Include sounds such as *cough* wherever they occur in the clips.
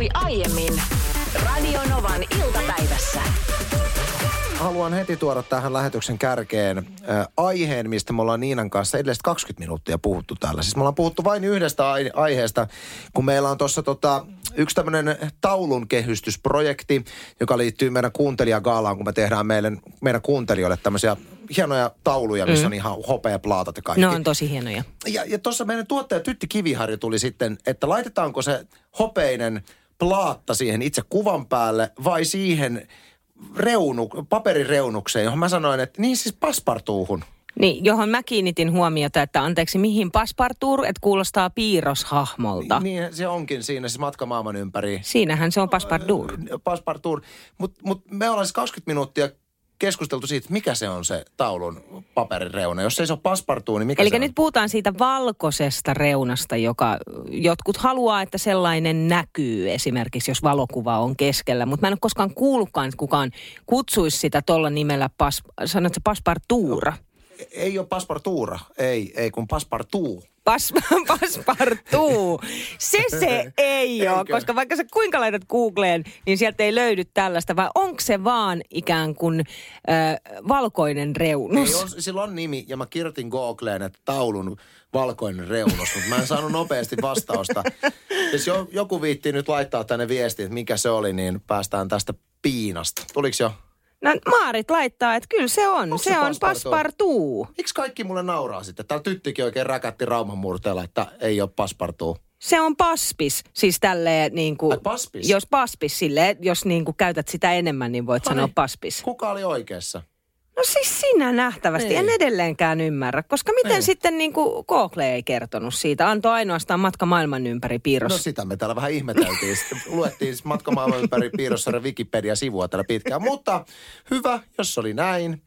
tapahtui aiemmin Radionovan iltapäivässä. Haluan heti tuoda tähän lähetyksen kärkeen äh, aiheen, mistä me ollaan Niinan kanssa edelliset 20 minuuttia puhuttu täällä. Siis me ollaan puhuttu vain yhdestä ai- aiheesta, kun meillä on tuossa tota, yksi tämmöinen taulun kehystysprojekti, joka liittyy meidän kuuntelijagaalaan, kun me tehdään meille, meidän kuuntelijoille tämmöisiä hienoja tauluja, missä mm. on ihan hopea plaatat ja kaikki. Ne on tosi hienoja. Ja, ja tuossa meidän tuottaja Tytti Kiviharju tuli sitten, että laitetaanko se hopeinen plaatta siihen itse kuvan päälle vai siihen reunu, paperireunukseen, johon mä sanoin, että niin siis paspartuuhun. Niin, johon mä kiinnitin huomiota, että anteeksi, mihin paspartuur, että kuulostaa piirroshahmolta. Niin se onkin siinä, siis matka maailman ympäri. Siinähän se on paspartuur. Paspartuur. Mutta mut me ollaan siis 20 minuuttia keskusteltu siitä, mikä se on se taulun paperin reuna. Jos ei se ole paspartuu, niin mikä Eli se nyt on? puhutaan siitä valkoisesta reunasta, joka jotkut haluaa, että sellainen näkyy esimerkiksi, jos valokuva on keskellä. Mutta mä en ole koskaan kuullutkaan, että kukaan kutsuisi sitä tuolla nimellä, pas, sanot se paspartuura. Ei ole paspartuura, ei, ei kun paspartuu. Pas, *laughs* paspartuu. Se se *laughs* ei ole, Eikö? koska vaikka sä kuinka laitat Googleen, niin sieltä ei löydy tällaista. Vai onko se vaan ikään kuin äh, valkoinen reunus? Ei, on, sillä on nimi ja mä kirjoitin Googleen, että taulun valkoinen reunus, mutta mä en saanut nopeasti vastausta. *laughs* Jos jo, joku viittii nyt laittaa tänne viestiin, että mikä se oli, niin päästään tästä piinasta. Tuliko jo? No Maarit laittaa, että kyllä se on. Onko se, se on paspartuu? Miksi kaikki mulle nauraa sitten? Täällä tyttikin oikein räkätti rauman murteella, että ei ole paspartuu. Se on paspis, siis tälleen niin kuin, Ai, paspis? jos paspis silleen, jos niin kuin käytät sitä enemmän, niin voit Ai. sanoa paspis. Kuka oli oikeassa? No siis sinä nähtävästi, Niin. en edelleenkään ymmärrä, koska miten Niin. sitten niin kuin Google ei kertonut siitä, antoi ainoastaan matka maailman ympäri piirros. No sitä me täällä vähän ihmeteltiin. Sitten luettiin siis matkamaailman ympäri piirrossarjan Wikipedia-sivua täällä pitkään. Mutta hyvä, jos oli näin.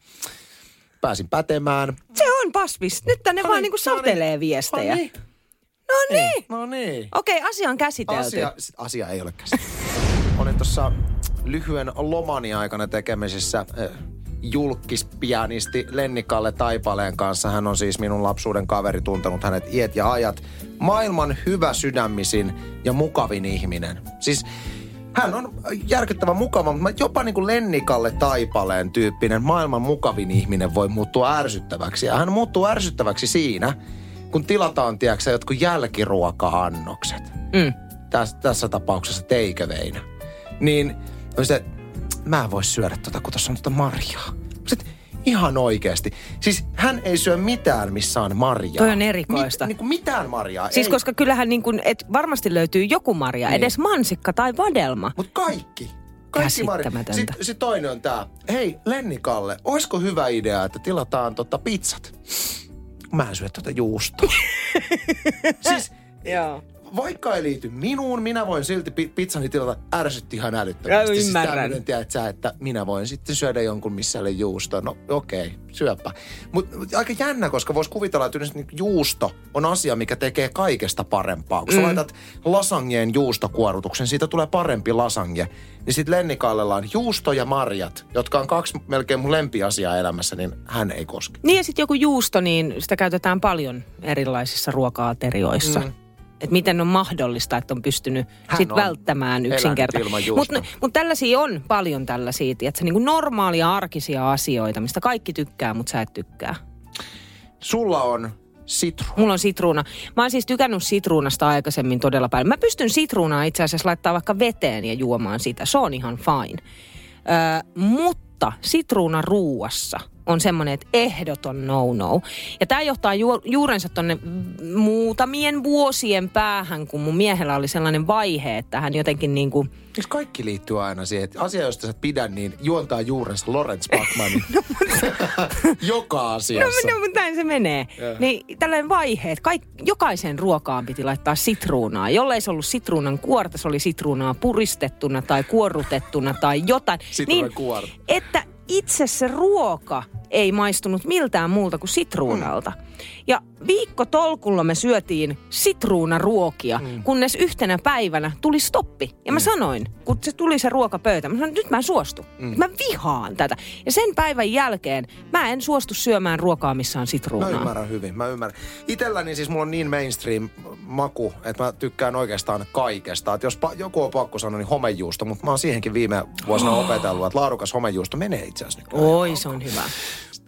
Pääsin pätemään. Se on paspis, nyt tänne No vaan niin, niin kuin no niin. satelee viestejä. No niin. No niin. No niin. Okei, asia on käsitelty. Asia, asia ei ole käsitelty. Olin tuossa lyhyen lomani aikana tekemisissä äh, julkispianisti Lennikalle Taipaleen kanssa. Hän on siis minun lapsuuden kaveri, tuntenut hänet iät ja ajat. Maailman hyvä sydämisin ja mukavin ihminen. Siis hän on järkyttävän mukava, mutta jopa niin kuin Lennikalle Taipaleen tyyppinen maailman mukavin ihminen voi muuttua ärsyttäväksi. Ja hän muuttuu ärsyttäväksi siinä, kun tilataan, tiedätkö, jotkut jälkiruoka-annokset Mm. tässä, tässä tapauksessa teiköveinä, niin se, mä en voi syödä tota, kun tuossa on tota marjaa. Sitten ihan oikeasti. Siis hän ei syö mitään, missä on marjaa. Toi on erikoista. Mit, niin kuin mitään marjaa. Siis ei. koska kyllähän niin kuin, et varmasti löytyy joku marja, Niin. edes mansikka tai vadelma. Mutta kaikki. Kaikki. Sitten sit toinen on tää. Hei, Lennikalle, olisiko hyvä idea, että tilataan tota pizzat? Mä en syö tätä juustoa. *laughs* siis Joo. Vaikka ei liity minuun, minä voin silti pi- pizzani tilata ärsytti ihan älyttömästi. Mä Siis ymmärrän. tämmönen, tiedät sä, että minä voin sitten syödä jonkun missä ei ole juustoa. No okei, okay, syöpä. Mutta mut aika jännä, koska vois kuvitella, että yleensä niinku juusto on asia, mikä tekee kaikesta parempaa. Kun sä laitat lasagneen juustokuorutuksen, siitä tulee parempi lasagne. Niin sit Lennikallella on juusto ja marjat, jotka on kaksi melkein mun lempiasiaa elämässä, niin hän ei koske. Niin ja sitten joku juusto, niin sitä käytetään paljon erilaisissa ruoka-aterioissa. Mm. Että miten on mahdollista, että on pystynyt Hän sit on välttämään yksinkertaisesti. Mutta mut tällaisia on paljon tällaisia, että se niinku normaalia arkisia asioita, mistä kaikki tykkää, mutta sä et tykkää. Sulla on sitru. Mulla on sitruuna. Mä oon siis tykännyt sitruunasta aikaisemmin todella paljon. Mä pystyn sitruunaa itse asiassa laittaa vaikka veteen ja juomaan sitä. Se on ihan fine. Öö, mutta sitruuna ruuassa on semmoinen, että ehdoton no-no. Ja tämä johtaa ju- juurensa tonne muutamien vuosien päähän, kun mun miehellä oli sellainen vaihe, että hän jotenkin niin kuin Eikö kaikki liittyy aina siihen, että asia, josta sä et pidä, niin juontaa juurensa Lorenz Bachmanin *laughs* *laughs* joka No, asiassa. no mutta näin se menee. Joo. Niin tällainen vaihe, että kaik, jokaisen ruokaan piti laittaa sitruunaa. Jollei se ollut sitruunan kuorta, se oli sitruunaa puristettuna tai kuorrutettuna tai jotain. Sitruunan niin, kuorta. että itse se ruoka ei maistunut miltään muulta kuin sitruunalta. Ja viikko tolkulla me syötiin sitruunaruokia, mm. kunnes yhtenä päivänä tuli stoppi. Ja mä mm. sanoin, kun se tuli se ruokapöytä, mä sanoin, nyt mä en suostu. Mm. Mä vihaan tätä. Ja sen päivän jälkeen mä en suostu syömään ruokaa, missä on sitruunaa. Mä ymmärrän hyvin, mä ymmärrän. Itelläni siis mulla on niin mainstream maku, että mä tykkään oikeastaan kaikesta. Että jos pa- joku on pakko sanoa, niin homejuusto, mutta mä oon siihenkin viime vuosina oh. opetellut, että laadukas homejuusto menee itse asiassa. Oi, se on hyvä.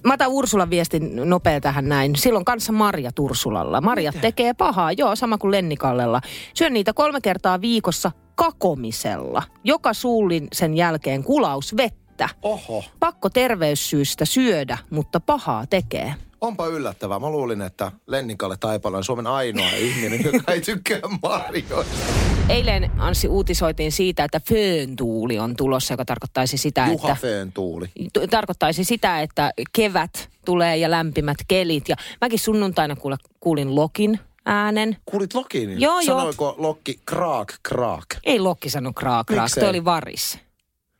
Mä otan Ursulan viestin nopea tähän näin. Silloin kanssa Marja Tursulalla. Marja tekee pahaa, joo, sama kuin Lennikallella. Syön niitä kolme kertaa viikossa kakomisella. Joka suullin sen jälkeen kulaus vettä. Oho. Pakko terveyssyistä syödä, mutta pahaa tekee. Onpa yllättävää. Mä luulin, että Lennikalle Taipale on Suomen ainoa *laughs* ihminen, joka ei tykkää marjoista. Eilen Anssi uutisoitiin siitä, että fööntuuli on tulossa, joka tarkoittaisi sitä, Juha että... fööntuuli. t- tarkoittaisi sitä, että kevät tulee ja lämpimät kelit. Ja mäkin sunnuntaina kuule, kuulin Lokin äänen. Kuulit Lokin? Joo, joo. Sanoiko Lokki kraak kraak? Ei Lokki sano kraak kraak, toi oli varis.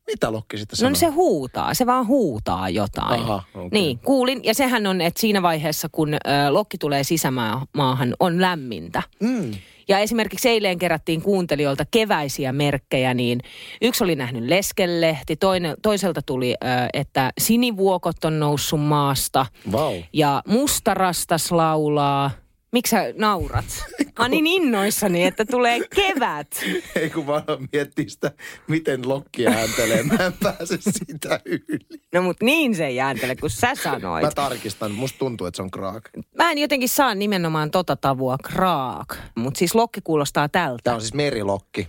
Mitä Lokki sitten No sanoi? niin se huutaa, se vaan huutaa jotain. Aha, okei. Niin, kuulin. Ja sehän on, että siinä vaiheessa, kun ö, Lokki tulee sisämaahan, on lämmintä. Mm. Ja esimerkiksi eilen kerättiin kuuntelijoilta keväisiä merkkejä, niin yksi oli nähnyt leskellehti, toinen, toiselta tuli, ö, että sinivuokot on noussut maasta Vau. ja mustarastas laulaa. Miksi sä naurat? Mä oon niin innoissani, että tulee kevät. *laughs* Ei kun vaan miettii sitä, miten Lokki ääntelee. Mä en pääse sitä yli. No mut niin se ei ääntele, kun sä sanoit. Mä tarkistan. Musta tuntuu, että se on kraak. Mä en jotenkin saa nimenomaan tota tavua kraak, mutta siis lokki kuulostaa tältä. Tämä on siis merilokki.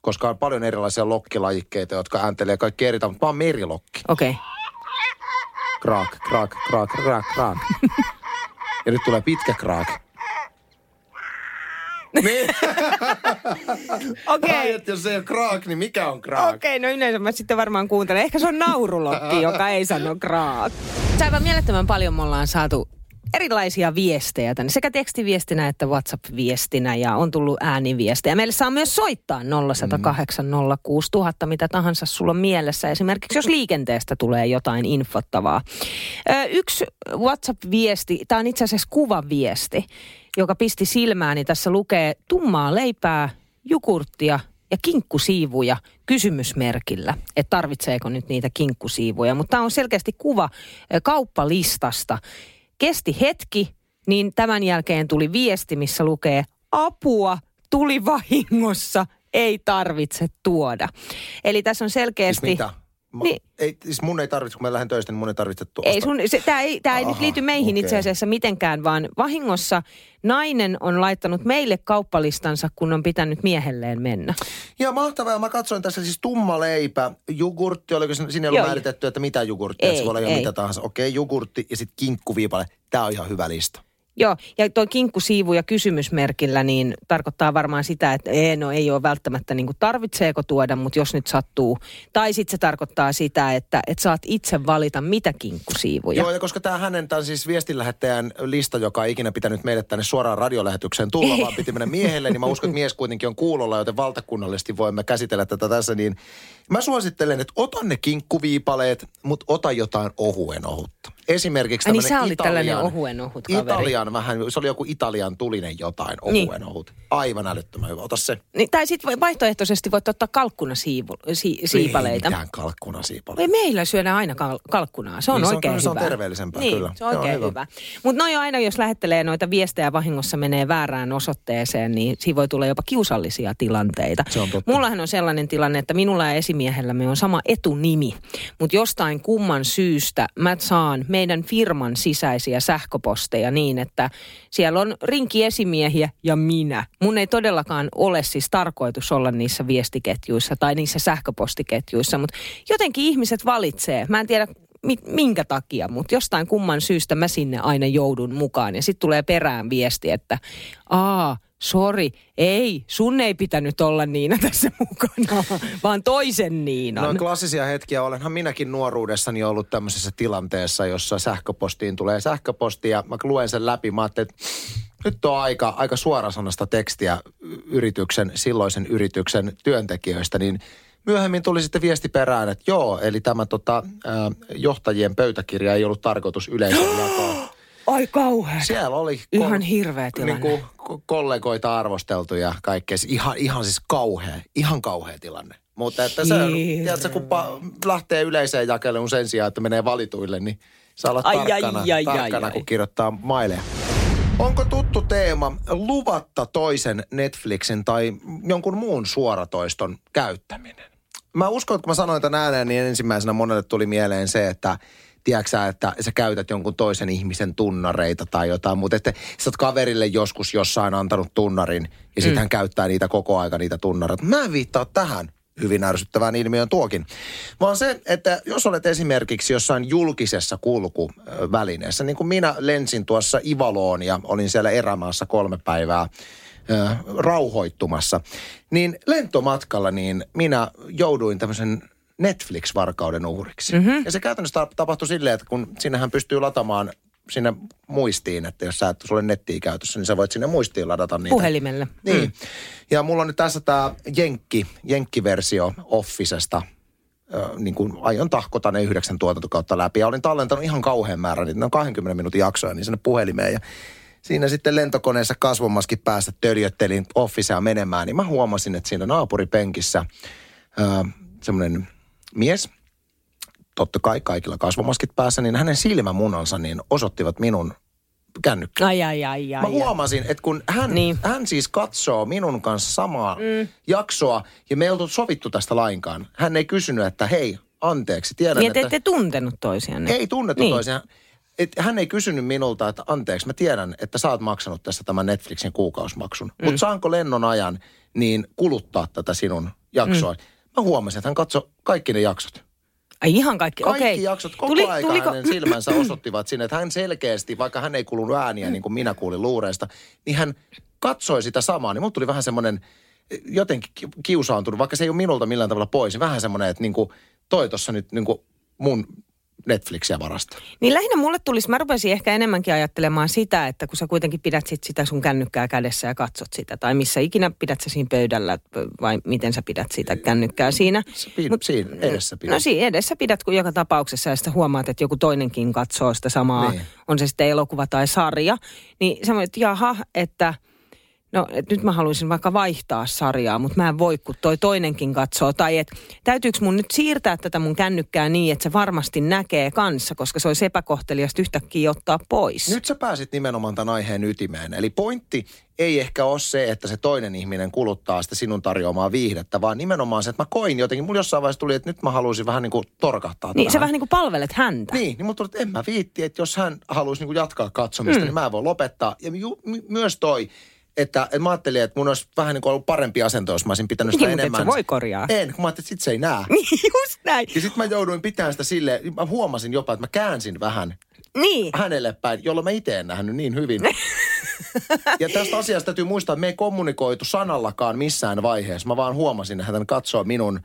Koska on paljon erilaisia lokkilajikkeita, jotka ääntelee kaikki eri tavalla. Mutta Mä oon merilokki. Okei. Okay. Kraak, kraak, kraak, kraak, kraak. Ja nyt tulee pitkä kraak. Niin. *laughs* Okei. Ai, että jos se ei ole kraak, niin mikä on kraak? Okei, no yleensä mä sitten varmaan kuuntelen. Ehkä se on naurulokki, joka ei sano kraak. Sä aivan mielettömän paljon me ollaan saatu erilaisia viestejä tänne, sekä tekstiviestinä että WhatsApp-viestinä ja on tullut ääniviestejä. Meille saa myös soittaa 0108 06000, mitä tahansa sulla on mielessä. Esimerkiksi jos liikenteestä tulee jotain infottavaa. Ö, yksi WhatsApp-viesti, tämä on itse asiassa kuvaviesti, joka pisti silmääni. Tässä lukee tummaa leipää, jukurttia ja kinkkusiivuja kysymysmerkillä, että tarvitseeko nyt niitä kinkkusiivuja. Mutta tämä on selkeästi kuva kauppalistasta. Kesti hetki, niin tämän jälkeen tuli viesti, missä lukee apua, tuli vahingossa, ei tarvitse tuoda. Eli tässä on selkeästi... Siis mitä? Niin. ei, siis mun ei tarvitse, kun mä lähden töistä, niin mun ei tarvitse tuosta. Ei sun, se, tää ei, tää ei nyt liity meihin itse okei. asiassa mitenkään, vaan vahingossa nainen on laittanut meille kauppalistansa, kun on pitänyt miehelleen mennä. Ja mahtavaa. Mä katsoin tässä siis tumma leipä, jogurtti, oliko sin- sinne ollut Joo. määritetty, että mitä jogurttia, se voi olla ei. mitä tahansa. Okei, jogurtti ja sitten kinkkuviipale. Tää on ihan hyvä lista. Joo, ja tuo kinkkusiivu ja kysymysmerkillä niin tarkoittaa varmaan sitä, että ei, no ei ole välttämättä niin kuin tarvitseeko tuoda, mutta jos nyt sattuu. Tai sitten se tarkoittaa sitä, että, että saat itse valita, mitä kinkkusiivuja. Joo, ja koska tämä hänen, tämä siis viestinlähettäjän lista, joka ei ikinä pitänyt meidät tänne suoraan radiolähetykseen tulla, vaan piti mennä miehelle, niin mä uskon, että mies kuitenkin on kuulolla, joten valtakunnallisesti voimme käsitellä tätä tässä. Niin mä suosittelen, että ota ne kinkkuviipaleet, mutta ota jotain ohuen ohutta. Esimerkiksi niin sä olit Italian, tällainen ohuen ohut kaveri. Italian vähän, se oli joku Italian tulinen jotain Niin. ohuen ohut. Aivan älyttömän hyvä. Ota se. Niin, tai sitten vaihtoehtoisesti voit ottaa kalkkunasiivu, si, siipaleita. Ei mitään kalkkuna siipaleita. Ei meillä syödä aina kal- kalkkunaa. Se on Niin, se on oikein kyllä- se on hyvä. terveellisempää, niin, kyllä. se on Se on oikein hyvä. hyvä. Mutta noin aina, jos lähettelee noita viestejä vahingossa menee väärään osoitteeseen, niin siinä voi tulla jopa kiusallisia tilanteita. Se on totta. Mullahan on sellainen tilanne, että minulla ja esimiehellämme on sama etunimi. Mutta jostain kumman syystä mä saan meidän firman sisäisiä sähköposteja niin, että siellä on rinkiesimiehiä ja minä. Mun ei todellakaan ole siis tarkoitus olla niissä viestiketjuissa tai niissä sähköpostiketjuissa, mutta jotenkin ihmiset valitsee. Mä en tiedä mi- minkä takia, mutta jostain kumman syystä mä sinne aina joudun mukaan. Ja sitten tulee perään viesti, että aa, sori, ei, sun ei pitänyt olla Niina tässä mukana, *laughs* vaan toisen Niinan. No klassisia hetkiä. Olenhan minäkin nuoruudessani ollut tämmöisessä tilanteessa, jossa sähköpostiin tulee sähköposti ja mä luen sen läpi. Mä ajattelin, että nyt on aika, aika suorasanasta tekstiä yrityksen, silloisen yrityksen työntekijöistä, niin myöhemmin tuli sitten viesti perään, että joo, eli tämä tota, johtajien pöytäkirja ei ollut tarkoitus yleisön jakaa. *gasps* Ai kauhean. Siellä oli Ihan hirveä tilanne. niin kuin, kollegoita arvosteltu ja kaikkea. Ihan, ihan siis kauhea, ihan kauhea tilanne. Mutta että se, tiedätkö, kun pa- lähtee yleiseen jakeluun sen sijaan, että menee valituille, niin saa olla Ai, ai, tarkkana, ai, ai, tarkkana ai. kun kirjoittaa maileja. Onko tuttu teema luvatta toisen Netflixin tai jonkun muun suoratoiston käyttäminen? Mä uskon, että kun mä sanoin tämän ääneen, niin ensimmäisenä monelle tuli mieleen se, että tiedätkö että sä käytät jonkun toisen ihmisen tunnareita tai jotain, mutta että sä oot kaverille joskus jossain antanut tunnarin ja sitten hän käyttää niitä koko aika niitä tunnareita. Mä en viittaa tähän hyvin ärsyttävään ilmiön tuokin, vaan se, että jos olet esimerkiksi jossain julkisessa kulkuvälineessä, niin kuin minä lensin tuossa Ivaloon ja olin siellä erämaassa kolme päivää ö, rauhoittumassa, niin lentomatkalla niin minä jouduin tämmöisen Netflix-varkauden uhriksi. Mm-hmm. Ja se käytännössä ta- tapahtui silleen, että kun sinnehän pystyy latamaan sinne muistiin, että jos sä et sulle nettiä käytössä, niin sä voit sinne muistiin ladata niitä. Puhelimelle. Niin. Mm. Ja mulla on nyt tässä tämä Jenkki, Jenkki-versio Officesta. Ö, niin kuin aion tahkota ne yhdeksän tuotantokautta läpi. Ja olin tallentanut ihan kauhean määrän, niitä ne on 20 minuutin jaksoja, niin sinne puhelimeen. Ja siinä sitten lentokoneessa kasvomaskin päässä töljöttelin Officea menemään, niin mä huomasin, että siinä naapuripenkissä ö, semmoinen mies, totta kai kaikilla kasvomaskit päässä, niin hänen silmämunansa niin osoittivat minun kännykkään. Ai, ai, ai, ai. Mä huomasin, että kun hän, Niin. hän siis katsoo minun kanssa samaa mm. jaksoa ja me ei oltu sovittu tästä lainkaan. Hän ei kysynyt, että hei, anteeksi, tiedän, Niin, että... ette tuntenut toisianne. Ei tunnettu Niin. toisiaan. Et hän ei kysynyt minulta, että anteeksi, mä tiedän, että sä oot maksanut tästä tämän Netflixin kuukausimaksun. Mm. Mutta saanko lennon ajan niin kuluttaa tätä sinun jaksoa? Mm. Mä huomasin, että hän katsoi kaikki ne jaksot. Ai ihan kaikki, Kaikki okei. jaksot koko Tuli- aika tuliko- hänen silmänsä osoittivat sinne, että hän selkeästi, vaikka hän ei kuulunut ääniä niin kuin minä kuulin luureista, niin hän katsoi sitä samaa. Niin mulla tuli vähän semmoinen eh, jotenkin ki- kiusaantunut, vaikka se ei ole minulta millään tavalla pois, niin vähän semmoinen, että niin kuin toi tuossa nyt niin kuin mun Netflixiä varasta. Niin lähinnä mulle tulisi, mä rupesin ehkä enemmänkin ajattelemaan sitä, että kun sä kuitenkin pidät sit sitä sun kännykkää kädessä ja katsot sitä, tai missä ikinä pidät sä siinä pöydällä, vai miten sä pidät sitä kännykkää siinä. Pid, siinä edessä pidät. No siinä edessä pidät kun joka tapauksessa ja sitten huomaat, että joku toinenkin katsoo sitä samaa, Niin. on se sitten elokuva tai sarja. Niin sä että jaha, että no et nyt mä haluaisin vaikka vaihtaa sarjaa, mutta mä en voi, kun toi toinenkin katsoo. Tai että täytyykö mun nyt siirtää tätä mun kännykkää niin, että se varmasti näkee kanssa, koska se olisi epäkohteliasta yhtäkkiä ottaa pois. Nyt sä pääsit nimenomaan tämän aiheen ytimeen. Eli pointti ei ehkä ole se, että se toinen ihminen kuluttaa sitä sinun tarjoamaa viihdettä, vaan nimenomaan se, että mä koin jotenkin, mulla jossain vaiheessa tuli, että nyt mä haluaisin vähän niin kuin torkahtaa Niin, tähän. sä vähän niin kuin palvelet häntä. Niin, niin mulla tuli, että en mä viitti, että jos hän haluaisi niin kuin jatkaa katsomista, mm. niin mä en voi lopettaa. Ja ju, my, myös toi, että, että mä ajattelin, että mun olisi vähän niin kuin ollut parempi asento, jos mä olisin pitänyt sitä Niin, enemmän. sä voi korjaa. En, kun mä ajattelin, että sit se ei näe. Niin, *laughs* just näin. Ja sitten mä jouduin pitämään sitä silleen, mä huomasin jopa, että mä käänsin vähän Niin. hänelle päin, jolloin mä itse en nähnyt niin hyvin. *laughs* ja tästä asiasta täytyy muistaa, että me ei kommunikoitu sanallakaan missään vaiheessa. Mä vaan huomasin, että hän katsoo minun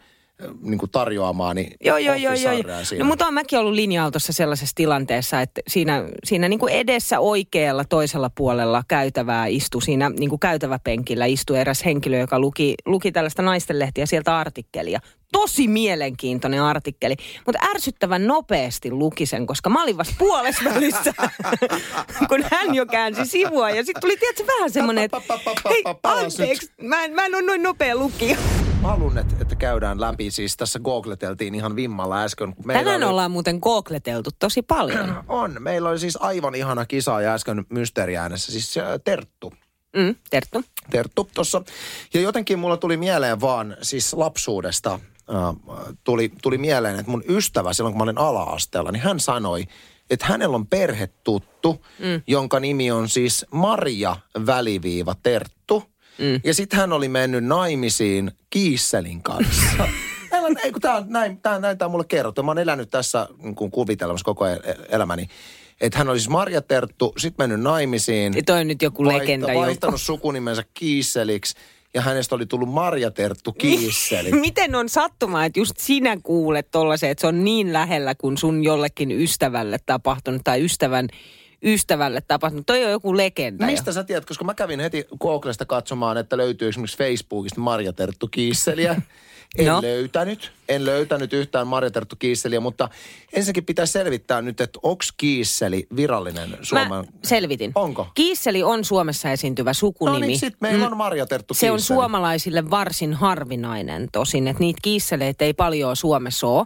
niin kuin tarjoamaani Joo, joo, joo, joo. Office-sarjaa siinä. No, mutta on mäkin ollut linja-autossa sellaisessa tilanteessa, että siinä, siinä niin kuin edessä oikealla toisella puolella käytävää istui, siinä niin kuin käytäväpenkillä istui eräs henkilö, joka luki, luki tällaista naistenlehtiä sieltä artikkelia. Tosi mielenkiintoinen artikkeli, mutta ärsyttävän nopeasti luki sen, koska mä olin vasta puolessa välissä, *laughs* kun hän jo käänsi sivua. Ja sitten tuli tietysti vähän semmoinen, että hei, anteeksi, mä en, mä en ole noin nopea lukija. Mä haluan, että, että käydään läpi. Siis tässä googleteltiin ihan vimmalla äsken. meillä Tänään oli- ollaan muuten googleteltu tosi paljon. *clears throat* On. Meillä oli siis aivan ihana kisa ja äsken mysteeriäänessä. Siis äh, Terttu. Mm, Terttu. Terttu tuossa. Ja jotenkin mulla tuli mieleen vaan siis lapsuudesta äh, tuli, tuli mieleen, että mun ystävä silloin kun mä olin ala-asteella, niin hän sanoi, että hänellä on perhetuttu, mm. jonka nimi on siis Maria väliviiva Terttu. Mm. Ja sitten hän oli mennyt naimisiin Kiisselin kanssa. *laughs* Älä, ei, kun tää on näin, tää, näin tää on mulle kerrottu. Mä oon elänyt tässä niin kuin kuvitelmassa koko el- elämäni. Että hän oli siis Marja Terttu, sitten mennyt naimisiin Ja toi on nyt joku vaihta- legenda joku. vaihtanut sukunimensä Kiisseliksi ja hänestä oli tullut Marja Terttu Kiisseli. *laughs* Miten on sattumaa, että just sinä kuulet tollasen, että se on niin lähellä kuin sun jollekin ystävälle tapahtunut tai ystävän ystävälle tapahtunut. Toi on joku legenda. jo. Mistä sä tiedät, koska mä kävin heti Googlesta katsomaan, että löytyy esimerkiksi Facebookista Marja Terttu Kiisseliä. *laughs* En No. löytänyt, en löytänyt yhtään Marja Terttu Kiisseliä, mutta ensinnäkin pitää selvittää nyt, että onko Kiisseli virallinen Suomen... Mä selvitin. Onko? Kiisseli on Suomessa esiintyvä sukunimi. No niin, sit meillä on Marja Terttu Se on Kiisseli. suomalaisille varsin harvinainen tosin, että niitä kiisseleitä ei paljon Suomessa ole.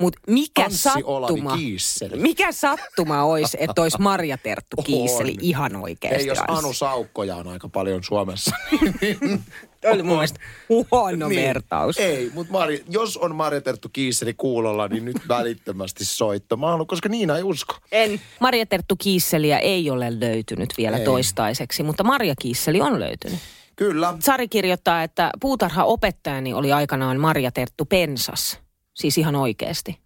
Mutta mikä Anssi Olavi sattuma, Kiisseli. mikä sattuma olisi, että olisi Marja Terttu Kiisseli On. ihan oikeasti. Ei, jos. Anu Saukkoja on aika paljon Suomessa. *laughs* Toi oli mun mielestä huono Niin. vertaus. Ei, mutta Mari, jos on Marja Terttu Kiisseli kuulolla, niin nyt välittömästi soitto. Mä haluan, koska Niina ei usko. En. Marja Terttu Kiisseliä ei ole löytynyt vielä Ei. toistaiseksi, mutta Marja Kiisseli on löytynyt. Kyllä. Sari kirjoittaa, että puutarhaopettajani oli aikanaan Marja Terttu Pensas. Siis ihan oikeasti.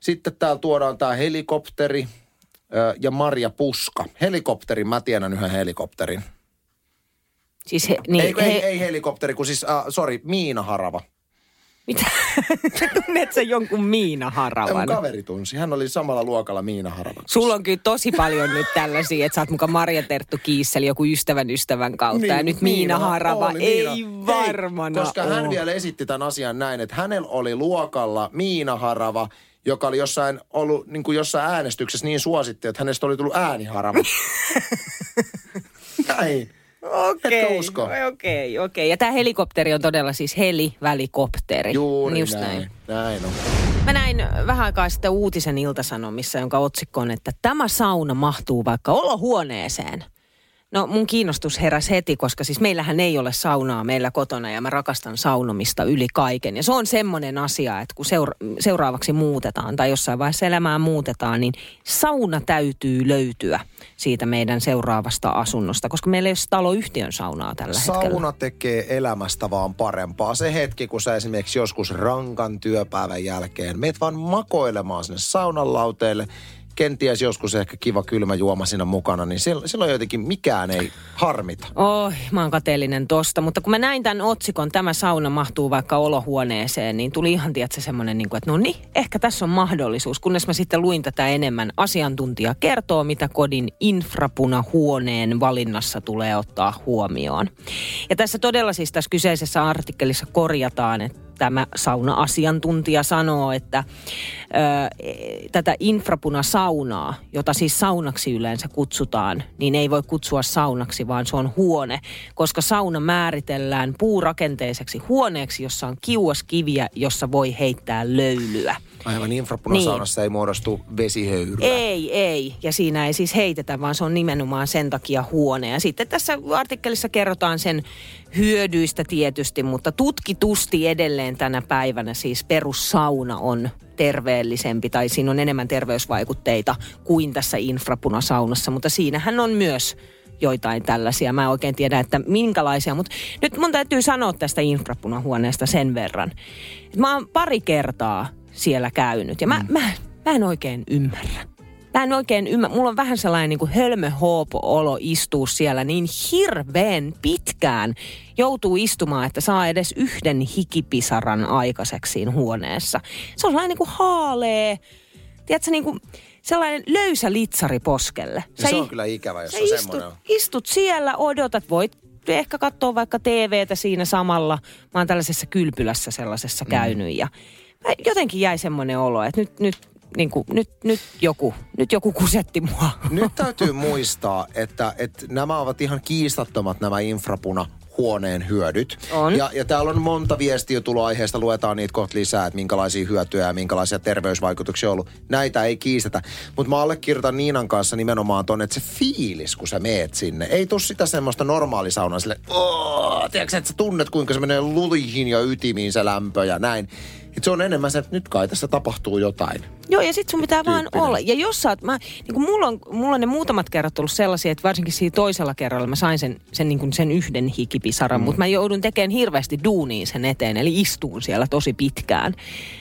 Sitten täällä tuodaan tämä helikopteri ja Marja Puska. Helikopterin, mä tiedän yhden helikopterin. Siis he, niin, ei, he, ei, ei helikopteri, kun siis, äh, sorry, Miina Harava. Mitä? *laughs* Tunnet sä jonkun Miina Ei, mun Haravan? kaveri tunsi. Hän oli samalla luokalla Miina Haravan. Sulla on kyllä tosi paljon nyt tällaisia, että sä oot mukaan Marja Terttu Kiisseli joku ystävän ystävän kautta. ja nyt Miina Harava oli ei Miina. varmana Hei, Koska hän vielä esitti tämän asian näin, että hänellä oli luokalla Miina Harava, joka oli jossain ollut niin kuin jossain äänestyksessä niin suosittu, että hänestä oli tullut ääniharava. näin. *laughs* Okei, Etkö usko? okei, okei. Ja tämä helikopteri on todella siis heli-välikopteri. Juuri Just näin. näin on. Mä näin vähän aikaa sitten uutisen iltasanomissa, jonka otsikko on, että tämä sauna mahtuu vaikka olohuoneeseen. No mun kiinnostus heräsi heti, koska siis meillähän ei ole saunaa meillä kotona ja mä rakastan saunomista yli kaiken. Ja se on semmoinen asia, että kun seura- seuraavaksi muutetaan tai jossain vaiheessa elämää muutetaan, niin sauna täytyy löytyä siitä meidän seuraavasta asunnosta, koska meillä ei ole taloyhtiön saunaa tällä hetkellä. Sauna tekee elämästä vaan parempaa. Se hetki, kun sä esimerkiksi joskus rankan työpäivän jälkeen meet vaan makoilemaan sinne saunan lauteelle, kenties joskus ehkä kiva kylmä juoma siinä mukana, niin silloin, jotenkin mikään ei harmita. Oi, mä oon kateellinen tosta, mutta kun mä näin tämän otsikon, tämä sauna mahtuu vaikka olohuoneeseen, niin tuli ihan, tiedätkö, semmoinen, niin kuin, että no niin, ehkä tässä on mahdollisuus. Kunnes mä sitten luin tätä enemmän, asiantuntija kertoo, mitä kodin infrapunahuoneen valinnassa tulee ottaa huomioon. Ja tässä todella siis tässä kyseisessä artikkelissa korjataan, että tämä sauna-asiantuntija sanoo, että ö, tätä infrapunasaunaa, jota siis saunaksi yleensä kutsutaan, niin ei voi kutsua saunaksi, vaan se on huone, koska sauna määritellään puurakenteiseksi huoneeksi, jossa on kiuaskiviä, jossa voi heittää löylyä. Aivan infrapunasaunassa niin. ei muodostu vesihöyryä. Ei, ei. Ja siinä ei siis heitetä, vaan se on nimenomaan sen takia huone. Ja sitten tässä artikkelissa kerrotaan sen hyödyistä tietysti, mutta tutkitusti edelleen tänä päivänä siis perussauna on terveellisempi tai siinä on enemmän terveysvaikutteita kuin tässä infrapunasaunassa, mutta siinähän on myös joitain tällaisia. Mä en oikein tiedä, että minkälaisia, mutta nyt mun täytyy sanoa tästä infrapunahuoneesta sen verran. Mä oon pari kertaa siellä käynyt ja mä, mm. mä, mä en oikein ymmärrä. Mä en oikein ymmärrä. Mulla on vähän sellainen niin kuin hölmöhoopo-olo istua siellä niin hirveän pitkään. Joutuu istumaan, että saa edes yhden hikipisaran aikaiseksi siinä huoneessa. Se on sellainen niin kuin haalee, tiedätkö, niin kuin sellainen löysä litsari poskelle. se i- on kyllä ikävä, jos sä on istut, semmoinen. istut siellä, odotat, voit ehkä katsoa vaikka TVtä siinä samalla. Mä oon tällaisessa kylpylässä sellaisessa Mm. käynyt ja mä jotenkin jäi semmoinen olo, että nyt, nyt, niin kuin, nyt, nyt, joku, nyt joku kusetti mua. Nyt täytyy muistaa, että, että nämä ovat ihan kiistattomat nämä infrapuna huoneen hyödyt. On. Ja, ja täällä on monta viestiä tullut aiheesta, luetaan niitä kohta lisää, että minkälaisia hyötyjä ja minkälaisia terveysvaikutuksia on ollut. Näitä ei kiistetä. Mutta mä allekirjoitan Niinan kanssa nimenomaan ton, että se fiilis, kun sä meet sinne, ei tuu sitä semmoista normaalisaunaa sille, tiedätkö, että sä tunnet, kuinka se menee luihin ja ytimiin se lämpö ja näin. Et se on enemmän se, että nyt kai tässä tapahtuu jotain. Joo, ja sit sun pitää vaan olla. Ja jos sä oot, mä, niin kuin mulla, on, mulla on ne muutamat kerrat ollut sellaisia, että varsinkin siinä toisella kerralla mä sain sen, sen, niin sen yhden hikipisaran, mm. mutta mä joudun tekemään hirveästi duunia sen eteen, eli istuun siellä tosi pitkään.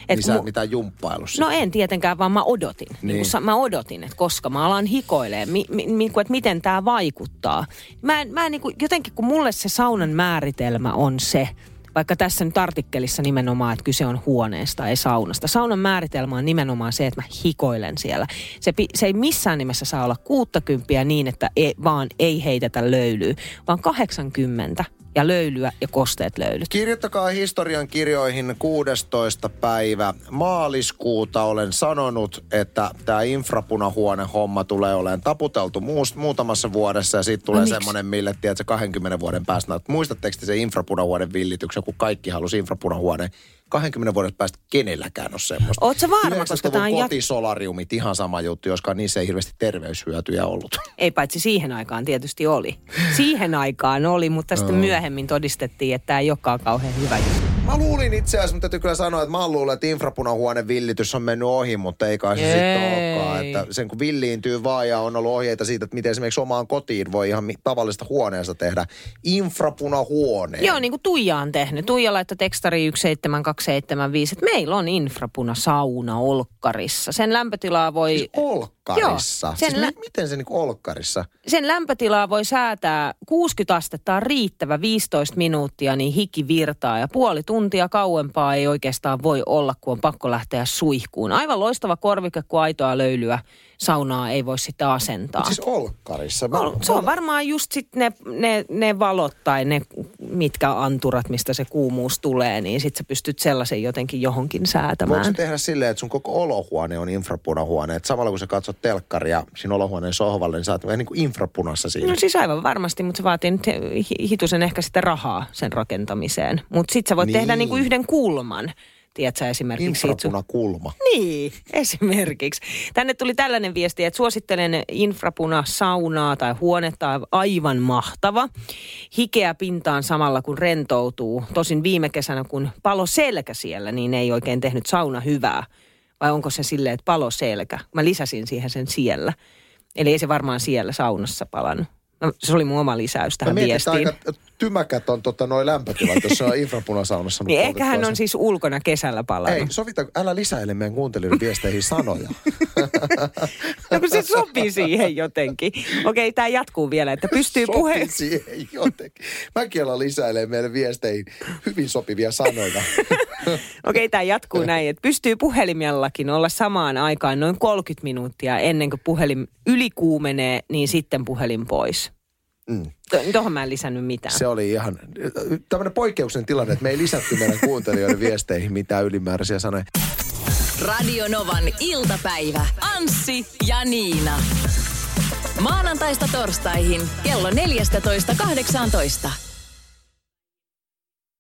Et Niin sä mu- mitään jumppailussa. No en tietenkään, vaan mä odotin. Niin. Niin Niin. kun sa- mä odotin, että koska mä alan hikoilee, mi, mi, mi, että miten tämä vaikuttaa. Mä, en- mä en niin kuin, jotenkin kun mulle se saunan määritelmä on se, Vaikka tässä nyt artikkelissa nimenomaan, että kyse on huoneesta, ei saunasta. Saunan määritelmä on nimenomaan se, että mä hikoilen siellä. Se, se ei missään nimessä saa olla 60 niin, että ei, vaan ei heitetä löylyä, vaan 80 ja löylyä ja kosteet löylyt. Kirjoittakaa historian kirjoihin 16. päivä maaliskuuta. Olen sanonut, että tämä infrapunahuone homma tulee olemaan taputeltu muust, muutamassa vuodessa ja sitten tulee no, semmoinen, mille tiedätkö, 20 vuoden päästä. Muistatteko se infrapunahuoneen villityksen, kun kaikki halusi infrapunahuoneen 20 vuoden päästä kenelläkään ole semmoista. Oletko varma, koska tämä on... kotisolariumit, ihan sama juttu, joskaan niissä ei hirveästi terveyshyötyjä ollut. *laughs* Ei paitsi siihen aikaan tietysti oli. Siihen aikaan oli, mutta sitten myöhemmin todistettiin, että tämä ei olekaan kauhean hyvä juttu. Mä luulin itse asiassa, mutta täytyy kyllä sanoa, että mä luulen, että infrapunahuone villitys on mennyt ohi, mutta ei kai se sitten olekaan. Että sen kun villiintyy vaan ja on ollut ohjeita siitä, että miten esimerkiksi omaan kotiin voi ihan tavallista huoneesta tehdä infrapunahuone. Joo, niin kuin Tuija on tehnyt. Tuija laittoi tekstari 17275, että meillä on infrapuna sauna Olkkarissa. Sen lämpötilaa voi... Siis olkkarissa? Joo, sen siis lä- miten se niin olkkarissa? Sen lämpötilaa voi säätää 60 astetta on riittävä 15 minuuttia, niin hiki virtaa ja puoli tuntia kauempaa ei oikeastaan voi olla, kun on pakko lähteä suihkuun. Aivan loistava korvike, kun aitoa löylyä saunaa ei voi sitten asentaa. Mut siis olkkarissa? Mä, se on varmaan just sitten ne, ne, ne valot tai ne mitkä anturat, mistä se kuumuus tulee, niin sitten sä pystyt sellaisen jotenkin johonkin säätämään. Voiko tehdä silleen, että sun koko olohuone on infrapunahuone? Että samalla kun sä katsot telkkaria siinä olohuoneen sohvalle, niin sä oot vähän niin kuin infrapunassa siinä. No siis aivan varmasti, mutta se vaatii nyt hitusen ehkä sitten rahaa sen rakentamiseen. Mutta sitten sä voit niin. tehdä niin kuin yhden kulman tiedätkö, esimerkiksi... Infrapuna-kulma. Niin, *laughs* esimerkiksi. Tänne tuli tällainen viesti, että suosittelen infrapuna-saunaa tai huonetta, aivan mahtava. Hikeä pintaan samalla kun rentoutuu. Tosin viime kesänä, kun palo selkä siellä, niin ei oikein tehnyt sauna hyvää. Vai onko se silleen, että palo selkä? Mä lisäsin siihen sen siellä. Eli ei se varmaan siellä saunassa palannut. No, se oli mun oma lisäys tähän viestiin. Aika tymäkät on tota, noin lämpötilat, jos se on infrapunasaunassa. niin ehkä hän on siis ulkona kesällä palannut. Ei, sovita, älä lisäile meidän kuuntelijoiden viesteihin sanoja. *laughs* no kun se sopii siihen jotenkin. Okei, tämä jatkuu vielä, että pystyy puhe... Sopii siihen jotenkin. Mäkin alan lisäilee meidän viesteihin hyvin sopivia sanoja. *laughs* Okei, tämä jatkuu näin, että pystyy puhelimellakin olla samaan aikaan noin 30 minuuttia ennen kuin puhelin ylikuumenee, niin sitten puhelin pois. Mm. Tuohon mä en lisännyt mitään. Se oli ihan tämmöinen poikkeuksen tilanne, että me ei lisätty meidän kuuntelijoiden viesteihin mitään ylimääräisiä sanoja. Radio Novan iltapäivä. Anssi ja Niina. Maanantaista torstaihin kello 14.18.